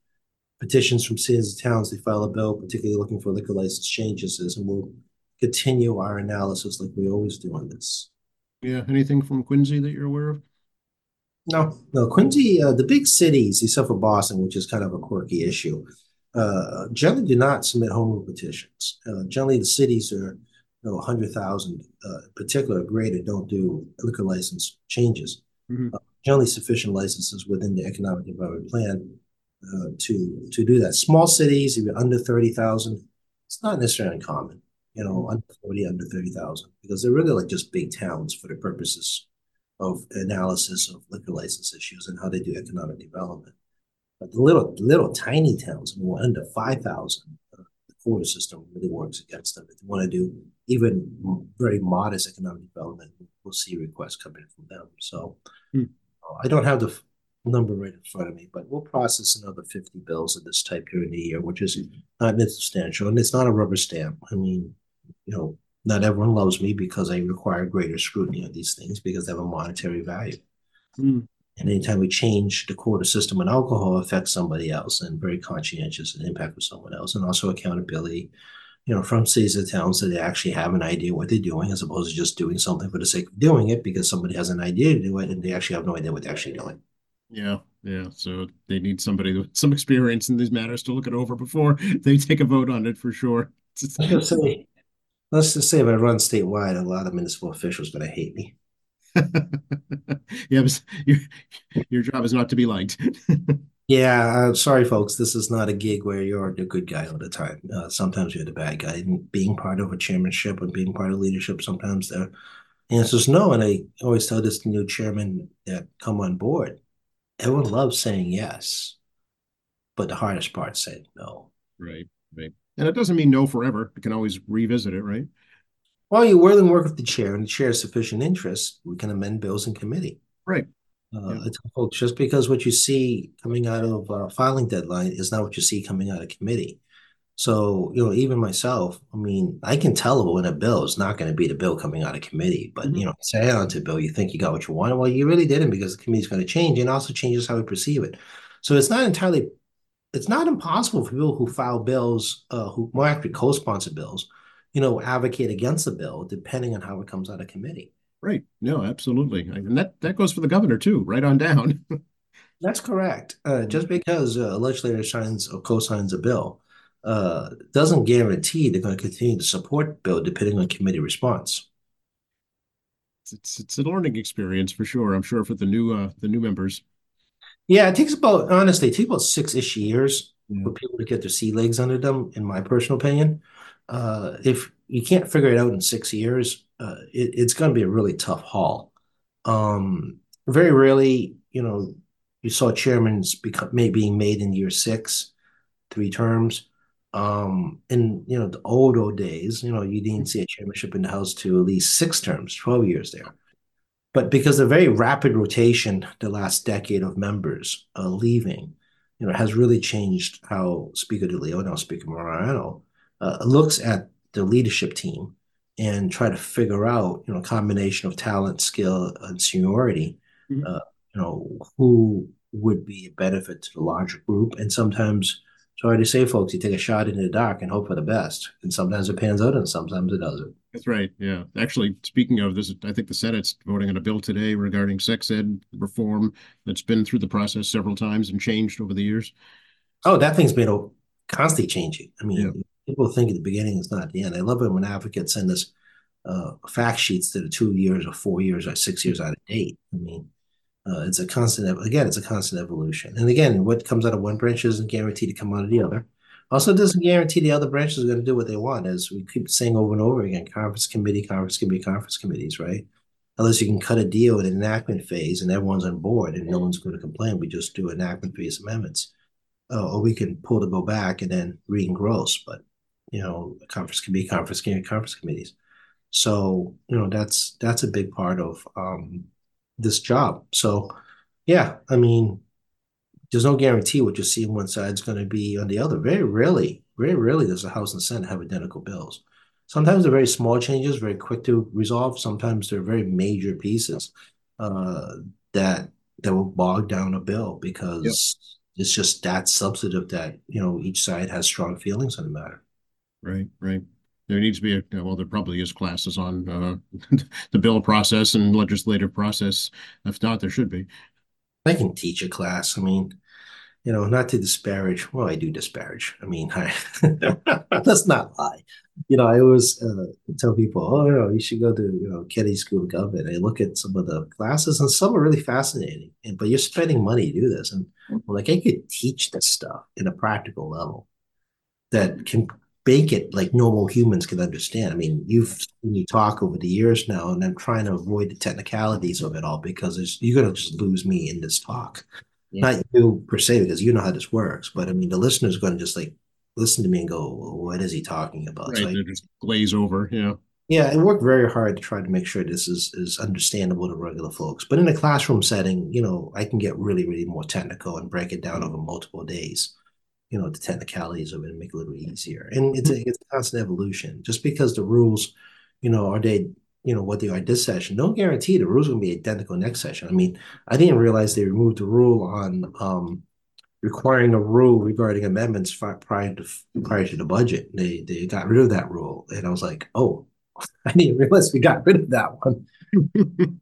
petitions from cities and towns. They file a bill, particularly looking for liquor license changes, and we'll continue our analysis like we always do on this. Yeah. Anything from Quincy that you're aware of? No, no. Quincy, uh, the big cities, except for Boston, which is kind of a quirky issue, uh, generally do not submit home rule petitions. Uh, generally, the cities are you know, 100,000, uh, particular greater, don't do liquor license changes. Mm-hmm. Uh, generally, sufficient licenses within the economic development plan uh, to to do that. Small cities, if you're under thirty thousand, it's not necessarily uncommon. You know, under forty, under thirty thousand, because they're really like just big towns for the purposes of analysis of liquor license issues and how they do economic development. But the little little tiny towns, I mean, under five thousand, uh, the quota system really works against them. If they want to do even very modest economic development, we'll see requests coming from them. So hmm. uh, I don't have the number right in front of me, but we'll process another 50 bills of this type during the year, which is not insubstantial. And it's not a rubber stamp. I mean, you know, not everyone loves me because I require greater scrutiny on these things because they have a monetary value. Mm. And anytime we change the quota system on alcohol affects somebody else and very conscientious and impact with someone else. And also accountability, you know, from cities and towns that they actually have an idea what they're doing as opposed to just doing something for the sake of doing it because somebody has an idea to do it and they actually have no idea what they're actually doing. Yeah, yeah. So they need somebody with some experience in these matters to look it over before they take a vote on it for sure. let's, say, let's just say if I run statewide, a lot of municipal officials going to hate me. yeah, your, your job is not to be liked. yeah, uh, sorry, folks. This is not a gig where you're the good guy all the time. Uh, sometimes you're the bad guy. And being part of a chairmanship and being part of leadership, sometimes the answer is no. And I always tell this new chairman that come on board everyone loves saying yes, but the hardest part saying no. Right, right. And it doesn't mean no forever. You can always revisit it, right? While you willing to work with the chair, and the chair has sufficient interest, we can amend bills in committee. Right. Uh, yeah. just because what you see coming out of uh, filing deadline is not what you see coming out of committee. So, you know, even myself, I mean, I can tell when a bill is not going to be the bill coming out of committee. But, mm-hmm. you know, say on to bill, you think you got what you wanted. Well, you really didn't because the committee's going to change and also changes how we perceive it. So it's not entirely, it's not impossible for people who file bills, uh, who more actually co-sponsor bills, you know, advocate against the bill depending on how it comes out of committee. Right. No, absolutely. And that, that goes for the governor too, right on down. That's correct. Uh, just because a legislator signs or co-signs a bill uh, doesn't guarantee they're going to continue to support the bill depending on committee response. It's it's a learning experience for sure. I'm sure for the new uh, the new members. Yeah, it takes about honestly, it takes about six ish years yeah. for people to get their sea legs under them. In my personal opinion, uh, if you can't figure it out in six years, uh, it, it's going to be a really tough haul. Um, very rarely, you know, you saw chairmans become may being made in year six, three terms. Um, in you know the old old days, you know, you didn't see a chairmanship in the House to at least six terms, twelve years there. But because the very rapid rotation the last decade of members uh, leaving, you know, has really changed how Speaker DeLeo, now Speaker Mariano, uh, looks at the leadership team and try to figure out, you know, a combination of talent, skill, and seniority, mm-hmm. uh, you know, who would be a benefit to the larger group. And sometimes, sorry to say, folks, you take a shot in the dark and hope for the best. And sometimes it pans out and sometimes it doesn't. That's right. Yeah. Actually, speaking of this, I think the Senate's voting on a bill today regarding sex ed reform that's been through the process several times and changed over the years. Oh, that thing's been constantly changing. I mean, yeah. people think at the beginning it's not the end. I love it when advocates send us uh, fact sheets that are two years or four years or six years out of date. I mean, uh, it's a constant, again, it's a constant evolution. And again, what comes out of one branch isn't guaranteed to come out of the other. Also, doesn't guarantee the other branches are going to do what they want, as we keep saying over and over again conference committee, conference committee, conference committees, right? Unless you can cut a deal in an enactment phase and everyone's on board and no one's going to complain, we just do enactment phase amendments. Uh, or we can pull the bill back and then re-engross. But, you know, conference committee, conference committee, conference committees. So, you know, that's that's a big part of um, this job. So, yeah, I mean, there's no guarantee what you see on one side is going to be on the other. Very rarely, very rarely does the House and Senate have identical bills. Sometimes they're very small changes, very quick to resolve. Sometimes they're very major pieces uh, that that will bog down a bill because yep. it's just that substantive that you know each side has strong feelings on the matter. Right, right. There needs to be a well, there probably is classes on uh, the bill process and legislative process. If not, there should be. I can teach a class. I mean, you know, not to disparage. Well, I do disparage. I mean, I, let's not lie. You know, I always uh, tell people, oh, you know, you should go to you know Kennedy School of Government. I look at some of the classes, and some are really fascinating. And but you're spending money to do this, and like I could teach this stuff in a practical level that can make it like normal humans can understand. I mean, you've seen me talk over the years now, and I'm trying to avoid the technicalities of it all because you're going to just lose me in this talk. Yeah. Not you per se, because you know how this works, but I mean, the listener's going to just like listen to me and go, "What is he talking about?" Right, so they just glaze over. Yeah. Yeah, I worked very hard to try to make sure this is is understandable to regular folks. But in a classroom setting, you know, I can get really, really more technical and break it down mm-hmm. over multiple days you know the technicalities of it and make it a little easier. And it's a it's a constant evolution. Just because the rules, you know, are they you know what they are this session, don't guarantee the rules are going to be identical next session. I mean, I didn't realize they removed the rule on um, requiring a rule regarding amendments prior to prior to the budget. They they got rid of that rule, and I was like, oh, I didn't realize we got rid of that one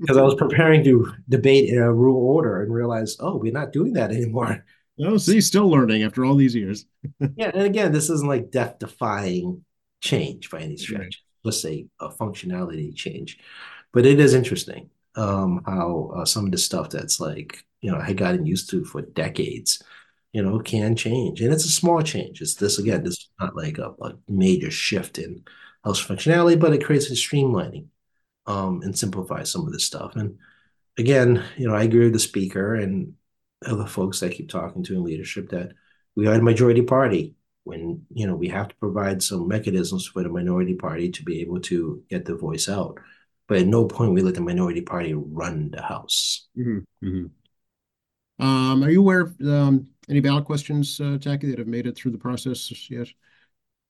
because I was preparing to debate in a rule order and realized, oh, we're not doing that anymore. Oh, see, still learning after all these years. yeah, and again, this isn't like death-defying change by any stretch. Right. Let's say a functionality change, but it is interesting um, how uh, some of the stuff that's like you know I gotten used to for decades, you know, can change, and it's a small change. It's this again. This is not like a, a major shift in house functionality, but it creates a streamlining um, and simplifies some of this stuff. And again, you know, I agree with the speaker, and other folks I keep talking to in leadership that we are a majority party when you know we have to provide some mechanisms for the minority party to be able to get the voice out but at no point we let the minority party run the house mm-hmm. Mm-hmm. Um, are you aware of um, any ballot questions uh, Tackey that have made it through the process yet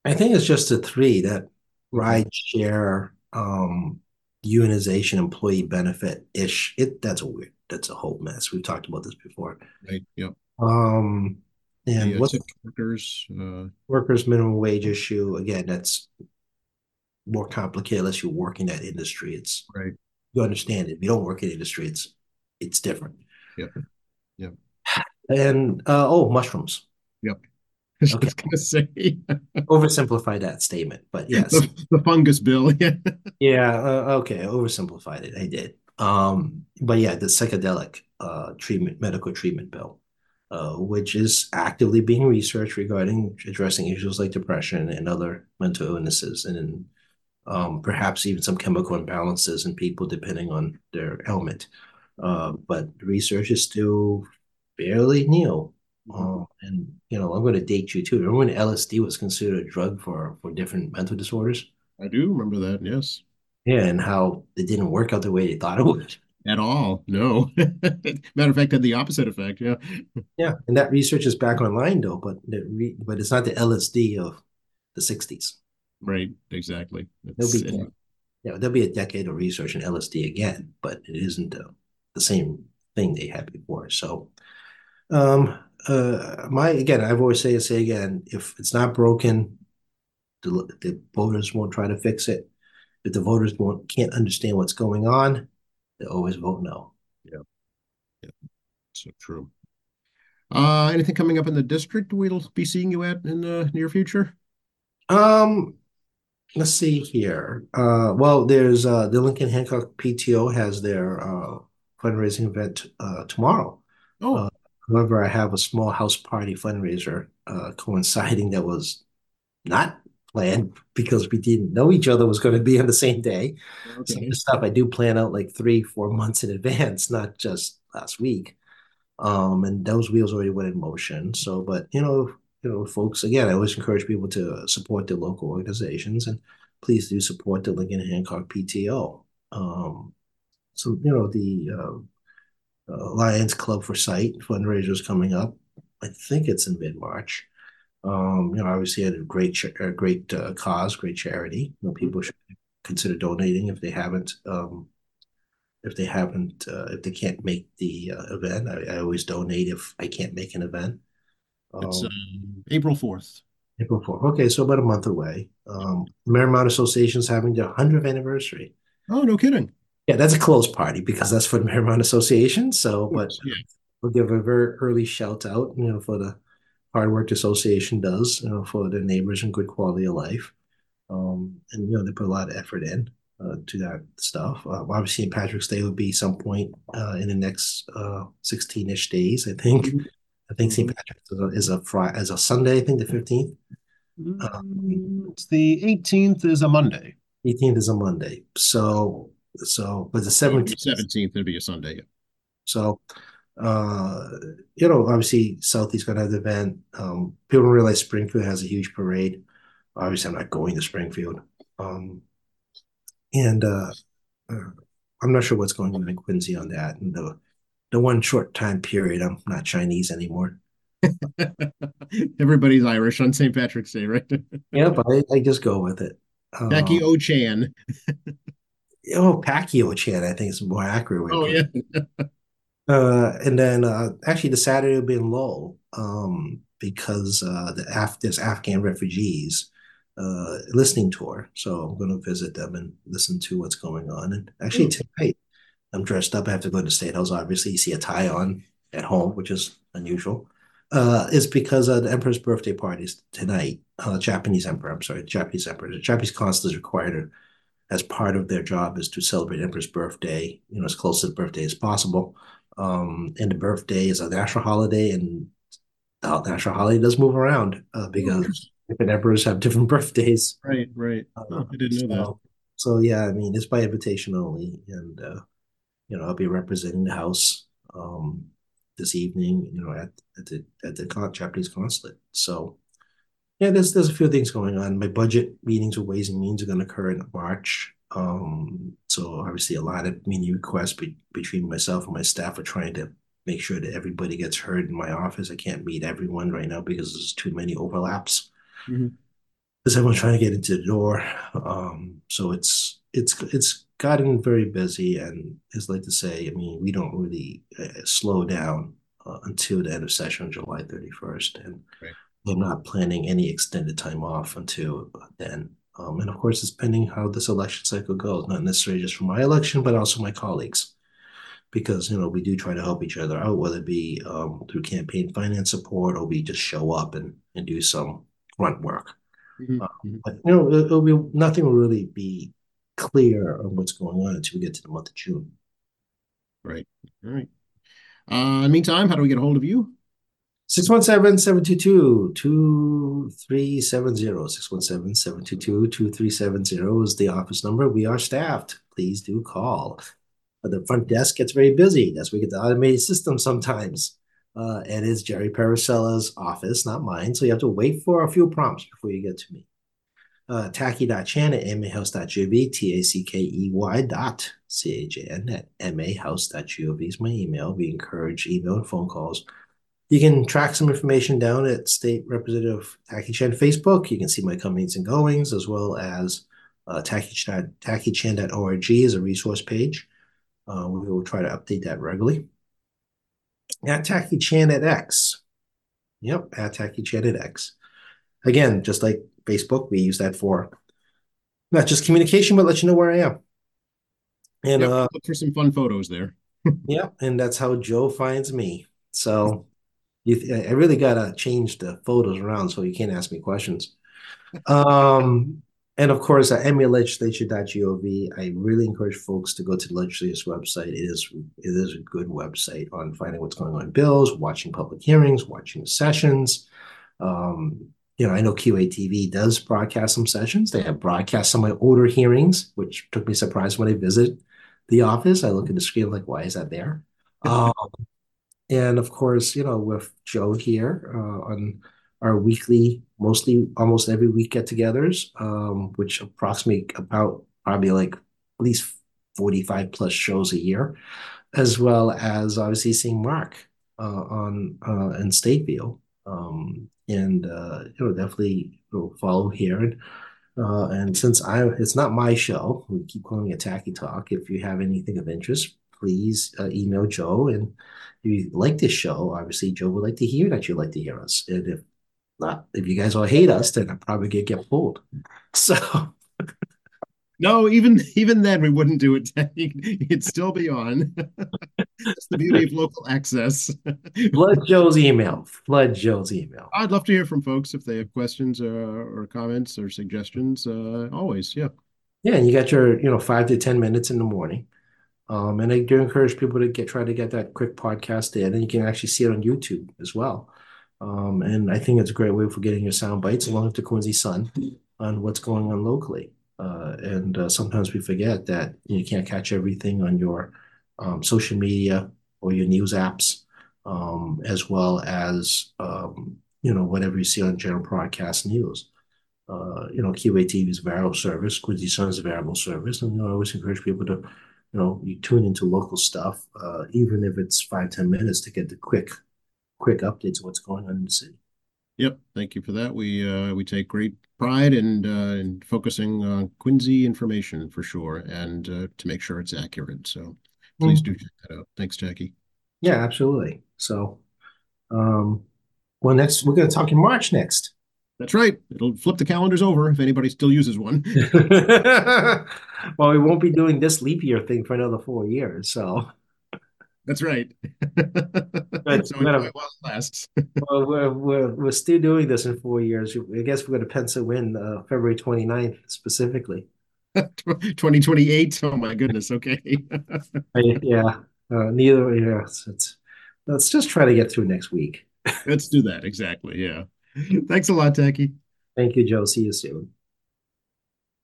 i think it's just the three that ride share um, unionization employee benefit ish it that's a weird that's a whole mess. We've talked about this before. Right. Yep. Um, and yeah, what workers uh, workers minimum wage issue again? That's more complicated unless you work in that industry. It's right. You understand it. If you don't work in industry, it's it's different. Yep. Yep. And uh, oh, mushrooms. Yep. I was gonna say oversimplify that statement, but yes, the, the fungus bill. Yeah. yeah. Uh, okay. Oversimplified it. I did. Um, but yeah, the psychedelic uh, treatment, medical treatment bill, uh, which is actively being researched regarding addressing issues like depression and other mental illnesses, and um, perhaps even some chemical imbalances in people depending on their ailment. Uh, but research is still fairly new. Uh, and you know, I'm going to date you too. Remember when LSD was considered a drug for for different mental disorders? I do remember that. Yes. Yeah, and how it didn't work out the way they thought it would. At all, no. Matter of fact, had the opposite effect. Yeah. Yeah, and that research is back online though, but re- but it's not the LSD of the '60s. Right. Exactly. There'll be, yeah, there'll be a decade of research in LSD again, but it isn't the, the same thing they had before. So, Um, uh, my again, I've always say I say again, if it's not broken, the, the voters won't try to fix it. If the voters won't can't understand what's going on, they always vote no. Yeah, yeah, so true. Uh, anything coming up in the district we'll be seeing you at in the near future? Um, let's see here. Uh, well, there's uh, the Lincoln Hancock PTO has their uh, fundraising event uh, tomorrow. Oh, Uh, however, I have a small house party fundraiser uh, coinciding that was not planned because we didn't know each other was going to be on the same day. Some okay. the stuff I do plan out like three, four months in advance, not just last week. Um, and those wheels already went in motion. So, but you know, you know, folks, again, I always encourage people to support their local organizations and please do support the Lincoln Hancock PTO. Um, so, you know, the uh, uh, Lions Club for Sight fundraiser is coming up. I think it's in mid-March. Um, you know, obviously, a great, a great uh, cause, great charity. You know, people should consider donating if they haven't. Um, if they haven't, uh, if they can't make the uh, event, I, I, always donate if I can't make an event. It's Um, um, April 4th. April 4th. Okay, so about a month away. Um, Merrymount Association's having their 100th anniversary. Oh, no kidding. Yeah, that's a close party because that's for the Marymount Association. So, but Yeah. we'll give a very early shout out, you know, for the hard work the association does, you know, for their neighbors and good quality of life. Um, and you know, they put a lot of effort in uh, to that stuff. Uh, obviously, St. Patrick's Day would be some point uh, in the next uh, 16-ish days, I think. Mhm. I think St. Mhm. Patrick's is a, is a Friday, is a Sunday. I think the 15th. Uh, Mm, It's the 18th is a Monday. 18th is a Monday. So, so, but the So it'd be 17th. 17th, it'd be a Sunday. So, uh, you know, obviously Southeast to have the event. Um, people don't realize Springfield has a huge parade. Obviously, I'm not going to Springfield. Um, and uh, uh, I'm not sure what's going on in Quincy on that. And the the one short time period, I'm not Chinese anymore. Everybody's Irish on St. Patrick's Day, right? Yeah, but I, I just go with it. Tackey Um, O'Chan. oh, Pacquiao Chan, I think is more accurate way. Oh, yeah. Uh, and then uh, actually the Saturday will be in Lowell um, because uh, the Af there's Afghan refugees uh, listening tour. So I'm going to visit them and listen to what's going on. And actually Oh, tonight I'm dressed up. I have to go to the State House. Obviously, you see a tie on at home, which is unusual. Uh, is because uh, the emperor's birthday party is tonight. Uh, Japanese emperor, I'm sorry, Japanese emperor. The Japanese consul is required to, as part of their job is to celebrate emperor's birthday, you know, as close to the birthday as possible. Um, and the birthday is a national holiday, and the national holiday does move around uh, because different emperors have different birthdays. Right, right. Uh, Oh, I didn't know that. so, so yeah, I mean, it's by invitation only, and uh, you know, I'll be representing the house um, this evening, you know, at at the at the con- Japanese consulate. So yeah, there's there's a few things going on. My budget meetings with Ways and Means are going to occur in March. Um, so obviously, a lot of meeting requests be, between myself and my staff are trying to make sure that everybody gets heard in my office. I can't meet everyone right now because there's too many overlaps. Because everyone's trying to get into the door. Um, so it's it's it's gotten very busy, and as I like to say, I mean, we don't really uh, slow down uh, until the end of session on July 31st, and Right. I'm not planning any extended time off until then. Um, and of course, it's pending how this election cycle goes, not necessarily just for my election, but also my colleagues. Because, you know, we do try to help each other out, whether it be um, through campaign finance support or we just show up and, and do some grunt work. Mhm, Uh, mhm. but, you know, it, it'll be, nothing will really be clear on what's going on until we get to the month of June. Right. All right. Uh, meantime, how do we get a hold of you? 617-722-2370. 617-722-2370 is the office number. We are staffed. Please do call. Uh, The front desk gets very busy. That's we get the automated system sometimes. Uh, it is Jerry Parisella's office, not mine. So you have to wait for a few prompts before you get to me. Uh, tackey.chan at mahouse.gov, T-A-C-K-E-Y dot C-H-A-N at mahouse.gov is my email. We encourage email and phone calls. You can track some information down at State Representative Tackey Chan Facebook. You can see my comings and goings, as well as uh, Tackey-chan, takiChan.org is a resource page. Uh, we will try to update that regularly. at Tackey Chan at X. Yep, at Tackey Chan at X. Again, just like Facebook, we use that for not just communication, but let you know where I am. And yep, uh, look for some fun photos there. yeah, and that's how Joe finds me. So you, I really gotta change the photos around so you can't ask me questions. Um, and of course, at malegislature.gov, I really encourage folks to go to the legislature's website. It is it is a good website on finding what's going on in bills, watching public hearings, watching sessions. Um, you know, I know QATV does broadcast some sessions. They have broadcast some of my older hearings, which took me surprised when I visit the office. I look at the screen like, why is that there? um, and of course, you know, with Joe here uh, on our weekly, mostly almost every week get-togethers, um, which approximate about probably like at least 45 plus shows a year, as well as obviously seeing Mark uh, on uh, in Stateview. Um, and uh, you know, definitely will follow here. And, uh, and since I, it's not my show, we keep calling it Tackey Talk. If you have anything of interest, please uh, email Joe. And if you like this show, obviously Joe would like to hear that you like to hear us. And if not, if you guys all hate us, then I probably get get pulled. So. No, even even then we wouldn't do it. It'd still be on. That's the beauty of local access. Flood Joe's email. Flood Joe's email. I'd love to hear from folks if they have questions uh, or comments or suggestions. Uh, always, yeah. Yeah, and you got your you know five to ten minutes in the morning. Um, and I do encourage people to get try to get that quick podcast in, and you can actually see it on YouTube as well. Um, and I think it's a great way for getting your sound bites along with the Quincy Sun on what's going on locally. Uh, and uh, sometimes we forget that you can't catch everything on your um, social media or your news apps, um, as well as um, you know whatever you see on general broadcast news. Uh, you know, QATV is a variable service, Quincy Sun is a variable service, and you know, I always encourage people to, you know, you tune into local stuff, uh, even if it's five ten minutes to get the quick quick updates of what's going on in the city. Yep, thank you for that. We uh, we take great pride in uh, in focusing on Quincy information for sure, and uh, to make sure it's accurate. So please mm-hmm. do check that out. Thanks, Tackey. Yeah, absolutely. So, um, well, next we're going to talk in March next. That's right. It'll flip the calendars over if anybody still uses one. well, we won't be doing this leap year thing for another four years. So that's right. But so gonna, well lasts. well, we're, we're, we're still doing this in four years. I guess we're going to pencil in uh, February 29th specifically. 2028. Oh my goodness. Okay. yeah. Uh, neither. Yeah. It's, it's, let's just try to get through next week. let's do that. Exactly. Yeah. Thanks a lot, Tackey. Thank you, Joe. See you soon.